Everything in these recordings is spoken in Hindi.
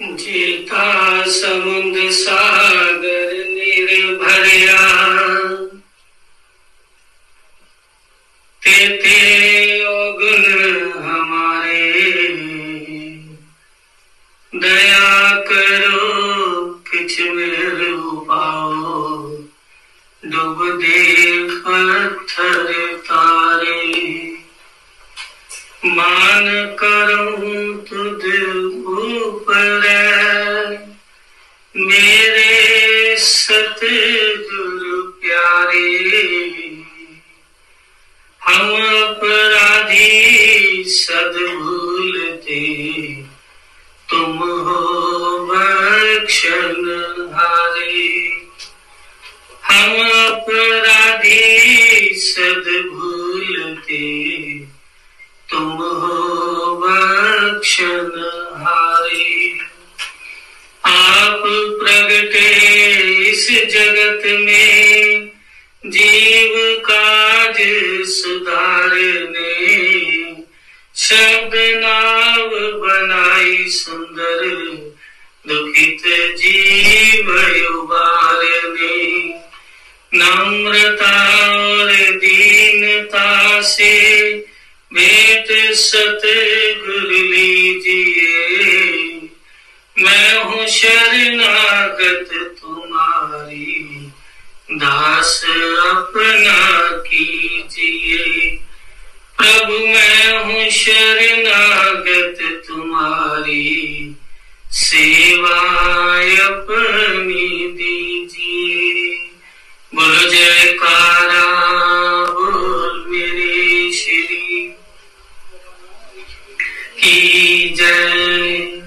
जीता समुद्र सागर निर्भया। जगत में जीव काज सुधारने, शब्द नाव बनाई सुंदर, दुखित जीव उबारने। नम्रता और दीनता से भेंट सतगुरु लीजिए। मैं हूँ शरणागत तुम्हारी। दास अपना कीजिए। प्रभु मैं हूँ शरणागत तुम्हारी। सेवा अपनी दीजिए। बोलो, जयकारा, बोल मेरे श्री। की जय।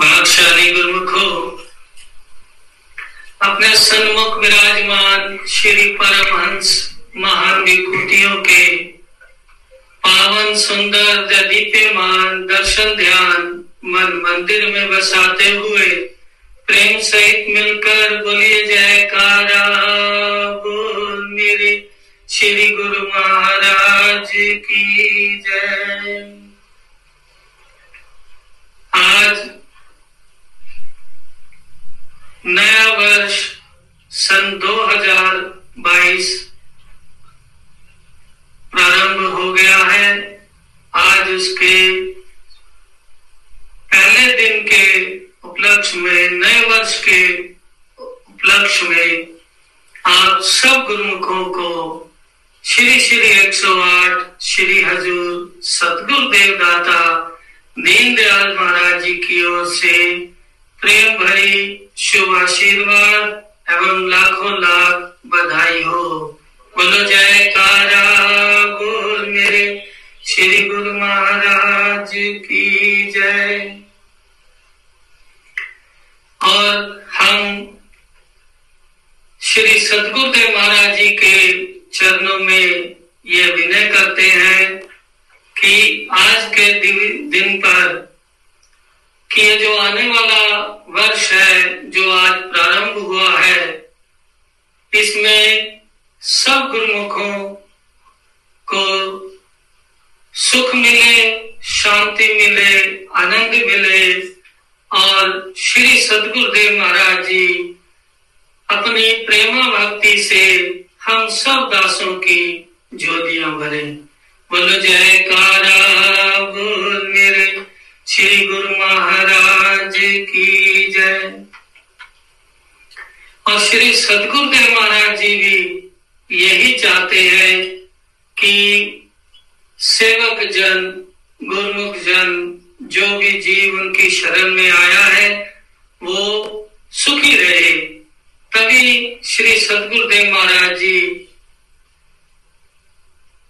भागशाली गुरुमुखो, अपने सन्मुख विराजमान श्री परमहंस महान विभूतियों के पावन सुंदर दीप्यमान दर्शन ध्यान मन मंदिर में बसाते हुए प्रेम सहित मिलकर बोलिए, जयकारा, बोल मेरे श्री गुरु महाराज की जय। आज नया वर्ष सन 2022 प्रारंभ हो गया है। आज उसके पहले दिन के उपलक्ष्य में, नए वर्ष के उपलक्ष्य में आप सब गुरुमुखों को श्री श्री 108 श्री हजूर सतगुरु देवदाता दीनदयाल महाराज जी की ओर से प्रेम भरी शुभ आशीर्वाद एवं लाखों लाख बधाई हो। बोलो, जयकारा, बोल मेरे। श्री गुरु महाराज की जय। और हम श्री सदगुरुदेव महाराज जी के चरणों में ये विनय करते हैं कि आज के दिन पर कि ये जो आने वाला वर्ष है, जो आज प्रारंभ हुआ है, इसमें सब गुरुमुखों को सुख मिले, शांति मिले, आनंद मिले, और श्री सदगुरुदेव महाराज जी अपनी प्रेमा भक्ति से हम सब दासों की ज्योतियाँ भरे। बोलो जयकारा, बोल। श्री गुरु महाराज की जय। और श्री सदगुरुदेव महाराज जी भी यही चाहते हैं कि सेवक जन, गुरुमुख जन, जो भी जीव उनकी शरण में आया है, वो सुखी रहे। तभी श्री सदगुरुदेव महाराज जी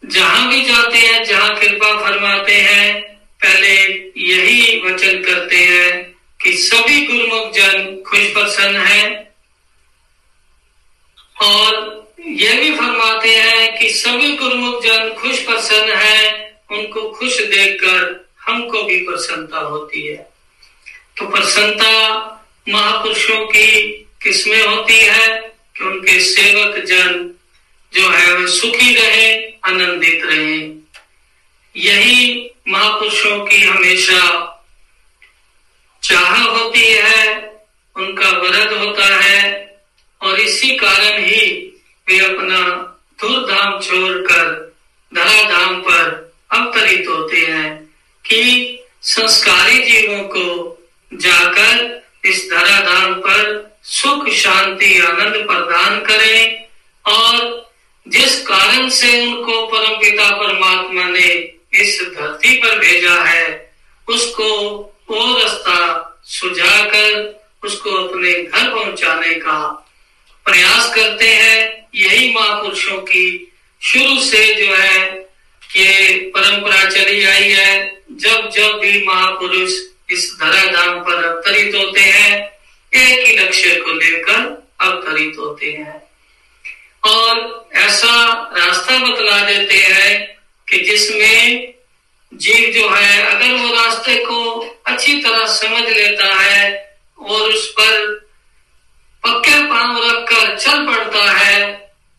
जहाँ भी जाते हैं, जहाँ कृपा फरमाते हैं पहले यही वचन करते हैं कि सभी गुरुमुख जन खुश प्रसन्न है। और यह भी फरमाते हैं कि सभी गुरुमुख जन खुश प्रसन्न है, उनको खुश देखकर हमको भी प्रसन्नता होती है। तो प्रसन्नता महापुरुषों की किसमें होती है कि उनके सेवक जन जो है वह सुखी रहे, आनंदित रहे। यही महापुरुषों की हमेशा चाह होती है, उनका वरद होता है, और इसी कारण ही वे अपना धाम छोड़कर धराधाम पर अवतरित होते हैं कि संस्कारी जीवों को जाकर इस धराधाम पर सुख, शांति, आनंद प्रदान करें, और जिस कारण से उनको परम पिता परमात्मा ने इस धरती पर भेजा है, उसको वो रास्ता सुझाकर उसको अपने घर पहुँचाने का प्रयास करते हैं। यही महापुरुषों की शुरू से जो है ये परंपरा चली आई है। जब जब भी महापुरुष इस धराधाम पर अवतरित होते हैं, एक ही लक्ष्य को लेकर अवतरित होते हैं। और ऐसा रास्ता बतला देते हैं कि जिसमें जीव जो है, अगर वो रास्ते को अच्छी तरह समझ लेता है और उस पर पक्के पाँव रखकर चल पड़ता है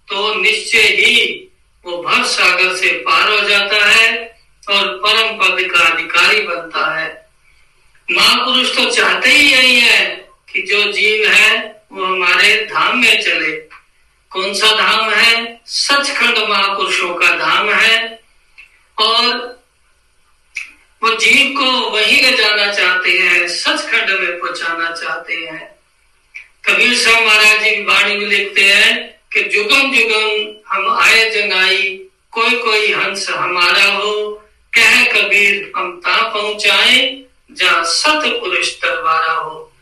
तो निश्चय ही वो भव सागर से पार हो जाता है और परम पद का अधिकारी बनता है। महापुरुष तो चाहते ही यही है कि जो जीव है, वो हमारे धाम में चले। कौन सा धाम है? सचखंड महापुरुषों का धाम है। और वो जीव को वही ले जाना चाहते हैं, सचखंड में पहुंचाना चाहते हैं। कबीर साहब महाराज जी वाणी में लिखते हैं कि जुगम जुगम हम आए जनाई कोई कोई हंस हमारा हो। कह कबीर, हम ता पहुँचाए जहाँ सत पुरुष तरवारा हो।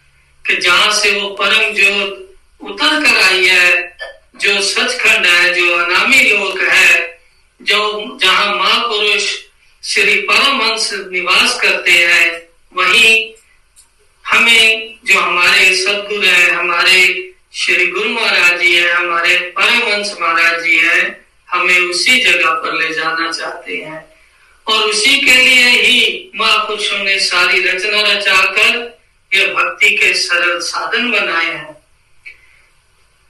कि जहाँ से वो परम ज्योत उतर कर आई है, जो सचखंड है, जो अनामी लोक है जो जहाँ महापुरुष श्री परमहंस निवास करते हैं, वही हमें जो हमारे सदगुरु है, हमारे श्री गुरु महाराज जी है, हमारे परमहंस महाराज जी है, हमें उसी जगह पर ले जाना चाहते हैं। और उसी के लिए ही महापुरुषों ने सारी रचना रचाकर यह भक्ति के सरल साधन बनाए हैं।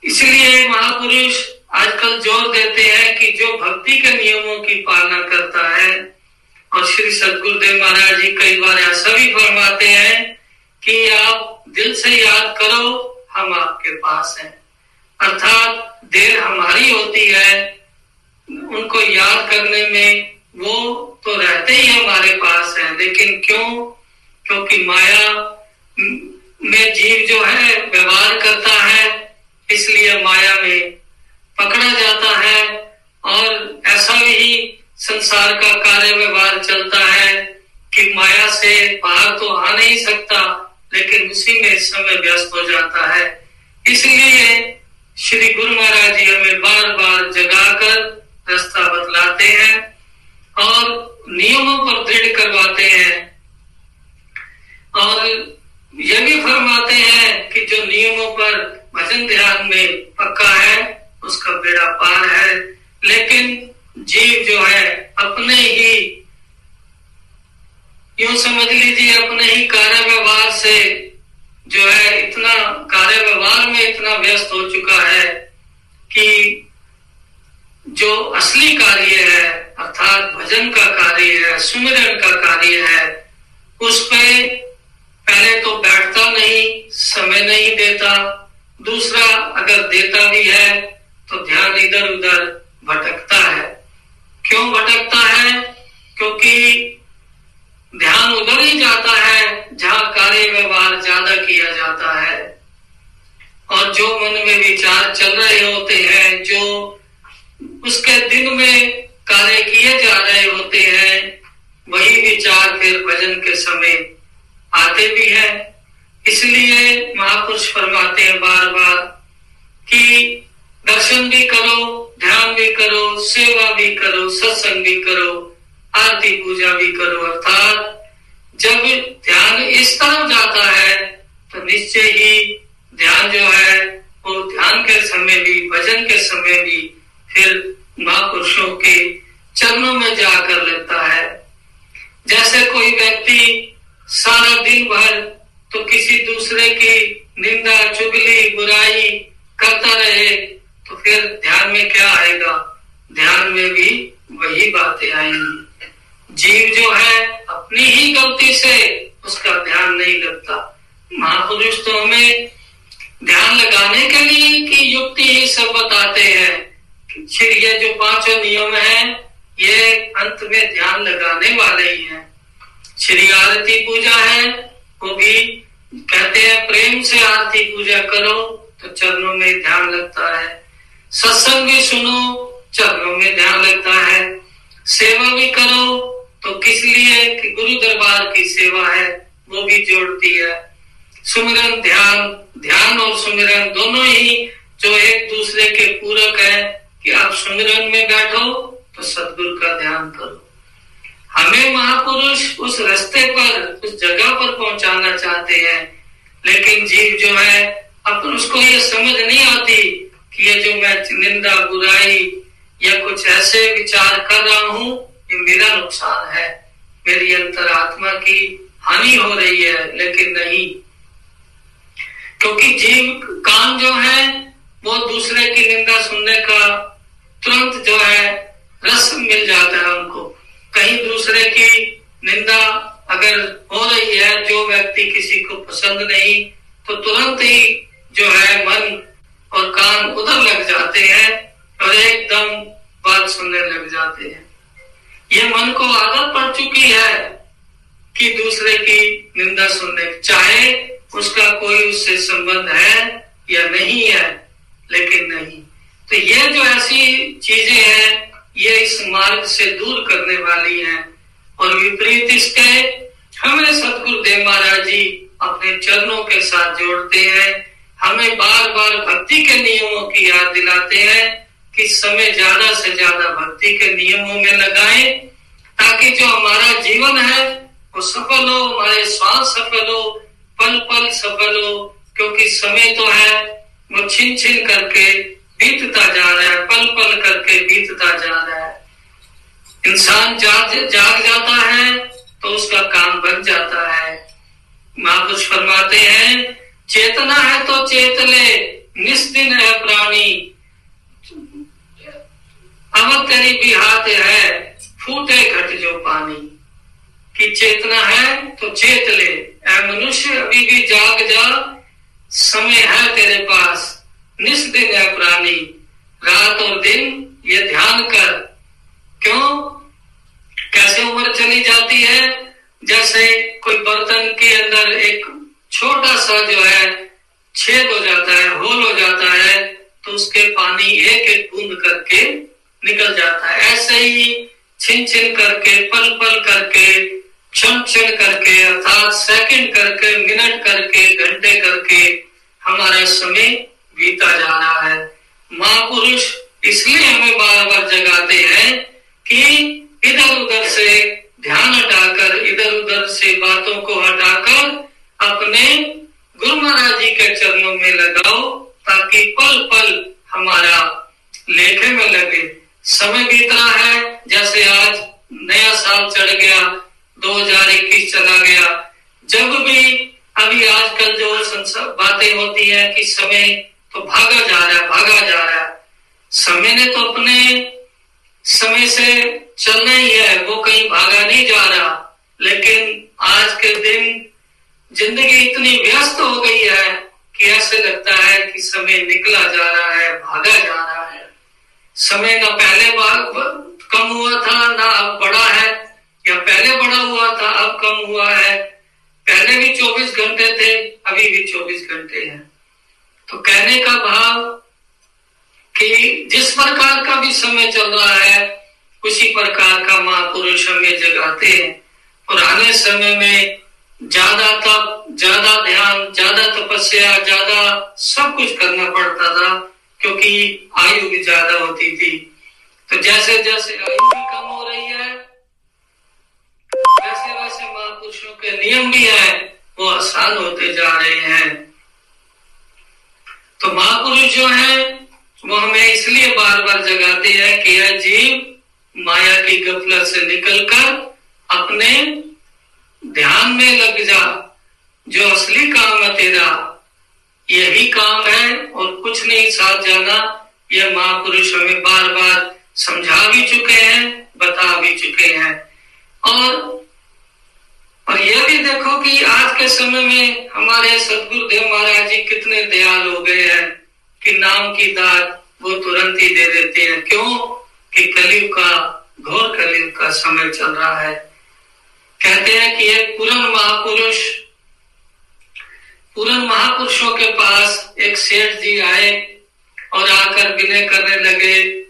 इसलिए महापुरुष आजकल ज़ोर देते हैं कि जो भक्ति के नियमों की पालना करता है, और श्री सदगुरुदेव महाराज जी कई बार ऐसा भी फरमाते हैं कि आप दिल से याद करो, हम आपके पास हैं। अर्थात देर हमारी होती है, उनको याद करने में वो तो रहते ही हमारे पास है। लेकिन क्यों? क्योंकि माया में जीव जो है, व्यवहार करता है, इसलिए माया में पकड़ा जाता है और ऐसा ही संसार का कार्य व्यवहार चलता है कि माया से बाहर तो आ नहीं सकता, लेकिन उसी में समय व्यस्त हो जाता है। इसलिए श्री गुरु महाराज जी हमें बार बार जगाकर रास्ता बतलाते हैं और नियमों पर दृढ़ करवाते हैं और यह भी फरमाते हैं कि जो नियमों पर भजन ध्यान में पक्का है उसका बेड़ा पार है। लेकिन जीव जो है, अपने ही यूँ समझ लीजिए, अपने ही कार्य व्यवहार से जो है, इतना कार्य व्यवहार में इतना व्यस्त हो चुका है कि जो असली कार्य है, अर्थात भजन का कार्य है, सुमिरन का कार्य है, उस पे पहले तो बैठता नहीं, समय नहीं देता, दूसरा अगर देता भी है तो ध्यान इधर उधर भटकता है। क्यों भटकता है? क्योंकि ध्यान उधर ही जाता है, जहाँ कार्य व्यवहार ज़्यादा किया जाता है। और जो मन में विचार चल रहे होते हैं, जो उसके दिन में कार्य किए जा रहे होते हैं, वही विचार फिर भजन के समय आते भी हैं। इसलिए महापुरुष फरमाते हैं बार बार कि दर्शन भी करो, ध्यान भी करो, सेवा भी करो, सत्संग भी करो, आरती पूजा भी करो, अर्थात जब ध्यान इस तरफ़ जाता है तो निश्चय ही ध्यान जो है, वो ध्यान के समय भी, भजन के समय भी फिर महापुरुषों के चरणों में जाकर लेता है। जैसे कोई व्यक्ति सारा दिन भर तो किसी दूसरे की निंदा, चुगली बुराई करता रहे तो फिर ध्यान में क्या आएगा? ध्यान में भी वही बातें आएँगी। जीव जो है, अपनी ही गलती से उसका ध्यान नहीं लगता। महापुरुष तो हमें ध्यान लगाने के लिए की युक्ति ही सब बताते हैं फिर ये जो पाँचों नियम है, ये अंत में ध्यान लगाने वाले ही हैं। श्री आरती पूजा है, वो भी कहते हैं, प्रेम से आरती पूजा करो तो चरणों में ध्यान लगता है। सत्संग भी सुनो, चरणों में ध्यान लगता है। सेवा भी करो तो किस लिए कि गुरु दरबार की सेवा है, वो भी जोड़ती है। सुमिरन ध्यान ध्यान और सुमिरन दोनों ही जो एक दूसरे के पूरक है, कि आप सुमिरन में बैठो तो सदगुरु का ध्यान करो। हमें महापुरुष उस रास्ते पर, उस जगह पर पहुंचाना चाहते हैं, लेकिन जीव जो है, अपन उसको ये समझ नहीं आती कि ये जो मैं निंदा, बुराई या कुछ ऐसे विचार कर रहा हूँ, ये मेरा नुकसान है। मेरी अंतरात्मा की हानि हो रही है, लेकिन नहीं। क्योंकि जीव कान जो है, वो दूसरे की निंदा सुनने का तुरंत जो है, रस मिल जाता है उनको कहीं दूसरे की निंदा अगर हो रही है, जो व्यक्ति किसी को पसंद नहीं तो तुरंत ही जो है, मन और कान उधर लग जाते हैं और एकदम बात सुनने लग जाते हैं। ये मन को आदत पड़ चुकी है कि दूसरे की निंदा सुनने, चाहे उसका कोई उससे संबंध है या नहीं है, लेकिन नहीं। तो ये जो ऐसी चीज़ें हैं, ये इस मार्ग से दूर करने वाली है। और विपरीत इसके, हमें सदगुरुदेव महाराज जी अपने चरणों के साथ जोड़ते हैं। हमें बार बार भक्ति के नियमों की याद दिलाते हैं कि समय ज़्यादा से ज़्यादा भक्ति के नियमों में लगाएँ, ताकि जो हमारा जीवन है, वो सफल हो, हमारे श्वास सफल हो पल पल सफल हो, क्योंकि समय तो है, वो छिन छिन करके बीतता जा रहा है पल पल करके बीतता जा रहा है। इंसान जाग जाग जाता है तो उसका काम बन जाता है। महापुरुष फरमाते हैं चेतना है तो चेत ले, निस्दिन है प्राणी। अब तेरी भी हाथ है, फूटे घट जो पानी। की चेतना है तो चेत ले। मनुष्य अभी भी जाग जा, समय है तेरे पास। निस्दिन है प्राणी। रात और दिन ये ध्यान कर। क्यों? कैसे उम्र चली जाती है? जैसे कोई बर्तन के अंदर एक छोटा सा जो है, छेद हो जाता है, होल हो जाता है तो उसके पानी एक एक बूंद करके निकल जाता है। ऐसे ही छिन छिन करके, पल पल करके क्षण क्षण करके, अर्थात सेकंड करके, मिनट करके, घंटे करके हमारा समय बीता जा रहा है। महापुरुष इसलिए हमें बार बार जगाते हैं कि इधर उधर से ध्यान हटाकर इधर उधर से बातों को हटाकर अपने गुरु महाराज जी के चरणों में लगाओ, ताकि पल पल हमारा लेखे में लगे। समय बीत रहा है, जैसे आज नया साल चढ़ गया 2021 चला गया। जब भी अभी आजकल जो बातें होती है कि समय तो भागा जा रहा है, भागा जा रहा है। समय ने तो अपने समय से चलना ही है, वो कहीं भागा नहीं जा रहा। लेकिन आज के दिन ज़िंदगी इतनी व्यस्त हो गई है कि ऐसे लगता है कि समय निकला जा रहा है, भागा जा रहा है। समय ना पहले बार कम हुआ था, ना अब बड़ा है। या पहले बड़ा हुआ था, अब कम हुआ है। पहले भी 24 घंटे थे, अभी भी 24 घंटे हैं। तो कहने का भाव कि जिस प्रकार का भी समय चल रहा है, उसी प्रकार का महापुरुष हमें जगाते हैं। पुराने समय में ज़्यादा तप, ज़्यादा ध्यान, ज़्यादा तपस्या, ज़्यादा सब कुछ करना पड़ता था, क्योंकि आयु भी ज़्यादा होती थी। तो जैसे जैसे आयु भी कम हो रही है, वैसे वैसे महापुरुषों के नियम भी है, वो आसान होते जा रहे हैं। तो महापुरुष जो है, वो हमें इसलिए बार बार जगाते हैं कि यह जीव माया की गफलत से निकलकर अपने ध्यान में लग जा, जो असली काम है तेरा, यही काम है और कुछ नहीं, साथ जाना। यह महापुरुष हमें बार बार समझा भी चुके हैं, बता भी चुके हैं। और और यह भी देखो कि आज के समय में हमारे सदगुरुदेव महाराज जी कितने दयाल हो गए हैं कि नाम की दात वो तुरंत ही दे देते हैं। क्यों? कि कलयुग का, घोर कलयुग का समय चल रहा है। कहते हैं कि एक पूर्ण महापुरुष पूर्ण महापुरुषों के पास एक सेठ जी आए और आकर विनय करने लगे।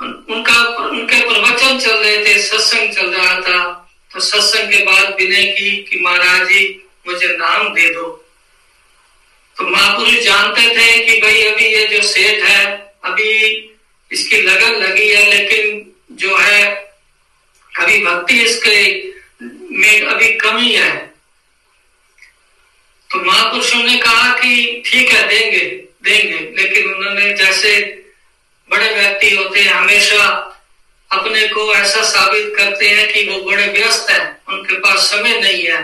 उनका, उनके प्रवचन चल रहे थे, सत्संग चल रहा था। तो सत्संग के बाद विनय की कि महाराज जी, मुझे नाम दे दो। तो महापुरुष जानते थे कि भाई अभी ये जो सेठ है, अभी इसकी लगन लगी है, लेकिन जो है कभी भक्ति इसके में अभी कमी है तो महापुरुषों ने कहा कि ठीक है, देंगे देंगे। लेकिन उन्होंने जैसे बड़े व्यक्ति होते हैं, हमेशा अपने को ऐसा साबित करते हैं कि वो बड़े व्यस्त हैं, उनके पास समय नहीं है।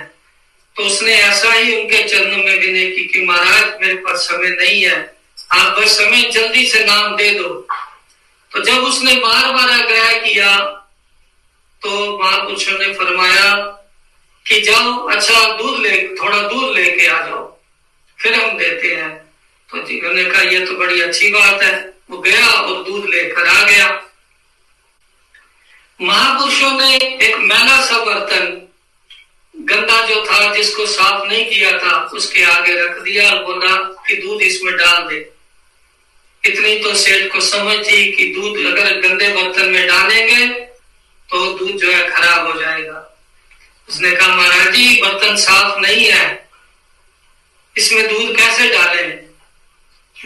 तो उसने ऐसा ही उनके चरणों में विनय की कि महाराज, मेरे पास समय नहीं है। आप बस समय जल्दी से नाम दे दो। तो जब उसने बार बार आग्रह किया तो महापुरुषों ने फरमाया कि जाओ अच्छा दूध ले, थोड़ा दूध लेके आ जाओ। फिर हम देते हैं। तो जीवन ने कहा यह तो बड़ी अच्छी बात है। वो गया और दूध लेकर आ गया। महापुरुषों ने एक मैला सा बर्तन, गंदा जो था, जिसको साफ़ नहीं किया था, उसके आगे रख दिया और बोला कि दूध इसमें डाल दे। इतनी तो सेठ को समझ थी कि दूध अगर गंदे बर्तन में डालेंगे तो दूध जो है खराब हो जाएगा। उसने कहा, महाराज जी, बर्तन साफ़ नहीं है। इसमें दूध कैसे डाले?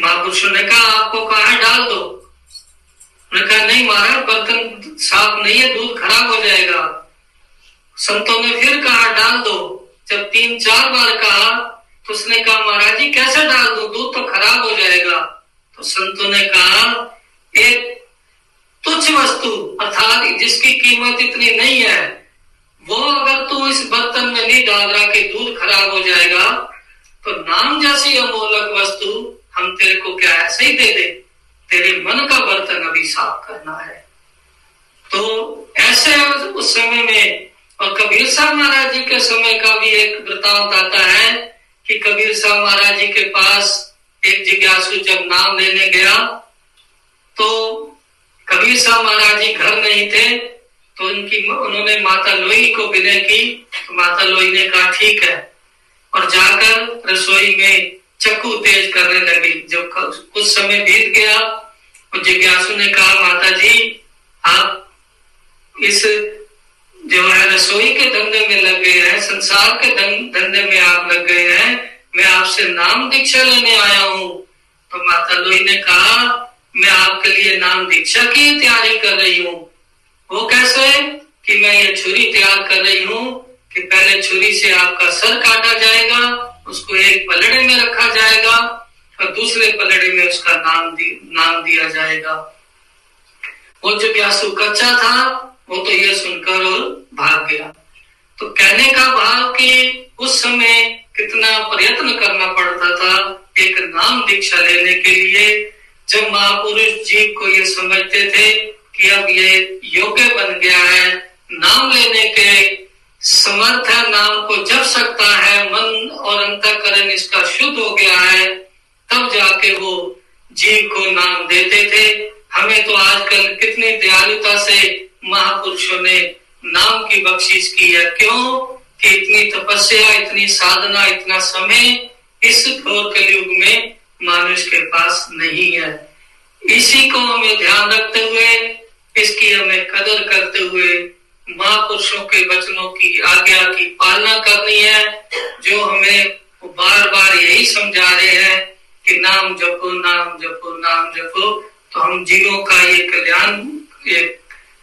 महापुरुषों ने कहा, आपको कहा है डाल दो? उन्होंने कहा, नहीं महाराज, बर्तन साफ़ नहीं है, दूध खराब हो जाएगा। संतों ने फिर कहा डाल दो? जब तीन चार बार कहा तो उसने कहा, महाराज जी, कैसे डाल दो? दूध तो खराब हो जाएगा। तो संतों ने कहा, एक तुच्छ वस्तु, अर्थात जिसकी कीमत इतनी नहीं है, वो अगर तू इस बर्तन में नहीं डाल रहा कि दूध खराब हो जाएगा तो नाम जैसी अमोलक वस्तु हम तेरे को क्या ऐसे ही दे दे? तेरे मन का बर्तन अभी साफ़ करना है। तो ऐसे उस समय में, और कबीर साहब महाराज जी के समय का भी एक वृतांत आता है कि कबीर साहब महाराज जी के पास एक जिज्ञासु जब नाम लेने गया तो कबीर साहब महाराज जी घर नहीं थे तो उनकी उन्होंने माता लोई को विनय की। तो माता लोई ने कहा, ठीक है। और जाकर रसोई में चक्कू तेज करने लगी। जब कुछ समय बीत गया और जिज्ञासु ने कहा, माता जी, आप इस जो है रसोई के धंधे में लग गए हैं, संसार के धंधे में आप लग गए हैं, मैं आपसे नाम दीक्षा लेने आया हूँ। तो माता लोई ने कहा मैं आपके लिए नाम दीक्षा की तैयारी कर रही हूँ। वो कैसे कि मैं ये छुरी तैयार कर रही हूँ कि पहले छुरी से आपका सर काटा जाएगा उसको एक पलड़े में रखा जाएगा और दूसरे पलड़े में उसका नाम दी, नाम दिया जाएगा। वो जो ग्यासु कच्चा था वो तो ये सुनकर और भाग गया। तो कहने का भाव कि उस समय कितना प्रयत्न करना पड़ता था एक नाम दीक्षा लेने के लिए जब महापुरुष जीव को ये समझते थे कि अब ये योग्य बन गया है, नाम लेने के समर्थ है नाम को जप सकता है, मन और अंतकरण इसका शुद्ध हो गया है, तब जाके वो जीव को नाम देते थे। हमें तो आजकल कितनी दयालुता से महापुरुषों ने नाम की बख्शिश की है। क्यों? कि इतनी तपस्या, इतनी साधना, इतना समय इस घोर कलयुग में मानुष के पास नहीं है। इसी को हमें ध्यान रखते हुए, इसकी हमें कदर करते हुए महापुरुषों के वचनों की आज्ञा की पालना करनी है, जो हमें बार बार यही समझा रहे हैं कि नाम जपो नाम जपो नाम जपो। तो हम जीवों का ये कल्याण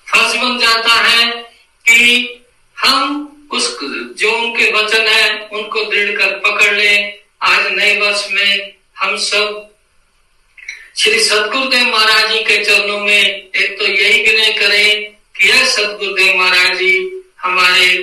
फ़र्ज़ बन जाता है कि हम उस जो उनके वचन है, उनको दृढ़ कर पकड़ ले। आज नए वर्ष में हम सब श्री सदगुरुदेव महाराज जी के चरणों में एक तो यही विनय करें कि यह सदगुरुदेव महाराज जी हमारे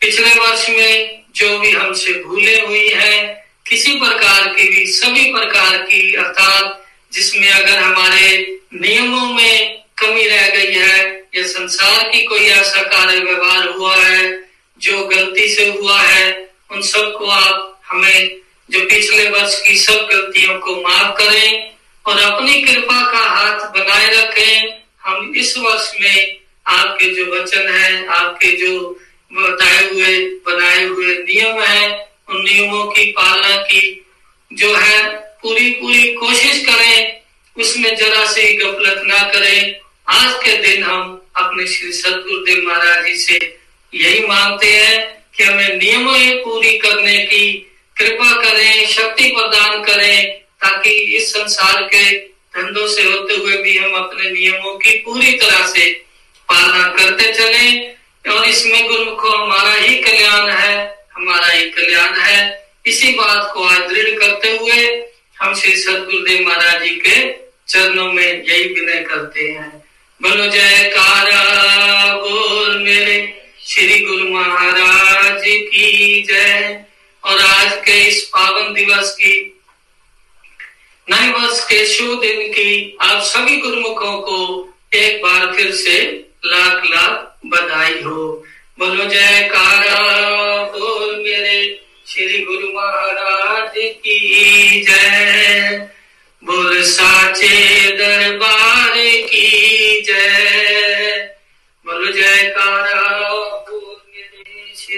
पिछले वर्ष में जो भी हमसे भूले हुई है, किसी प्रकार की भी, सभी प्रकार की, अर्थात जिसमें अगर हमारे नियमों में कमी रह गई है, या संसार की कोई ऐसा कार्य व्यवहार हुआ है, जो गलती से हुआ है, उन सबको आप हमें जो पिछले वर्ष की सब गलतियों को माफ़ करें और अपनी कृपा का हाथ बनाए रखें, हम इस वर्ष में आपके जो वचन है, आपके जो बताए हुए, बनाए हुए नियम है, उन नियमों की पालना की जो है पूरी पूरी कोशिश करें, उसमें जरा से गफलत ना करें। आज के दिन हम अपने श्री सदगुरुदेव महाराज जी से यही मांगते हैं कि हमें नियमों पूरी करने की कृपा करें, शक्ति प्रदान करें, ताकि इस संसार के धंधों से होते हुए भी हम अपने नियमों की पूरी तरह से पालना करते चले। और इसमें गुरु को हमारा ही कल्याण है, हमारा ही कल्याण है। इसी बात को आज दृढ़ करते हुए हम श्री सदगुरुदेव महाराज जी के चरणों में यही विनय करते हैं। बोलो, जयकारा बोल मेरे श्री गुरु महाराज की जय। और आज के इस पावन दिवस की नए वर्ष के शुभ दिन की आप सभी गुरुमुखों को एक बार फिर से लाख लाख बधाई हो। बोलो, जयकारा, बोल मेरे श्री गुरु महाराज की जय। बोल, साचे दरबार की जय। बोलो, जयकारा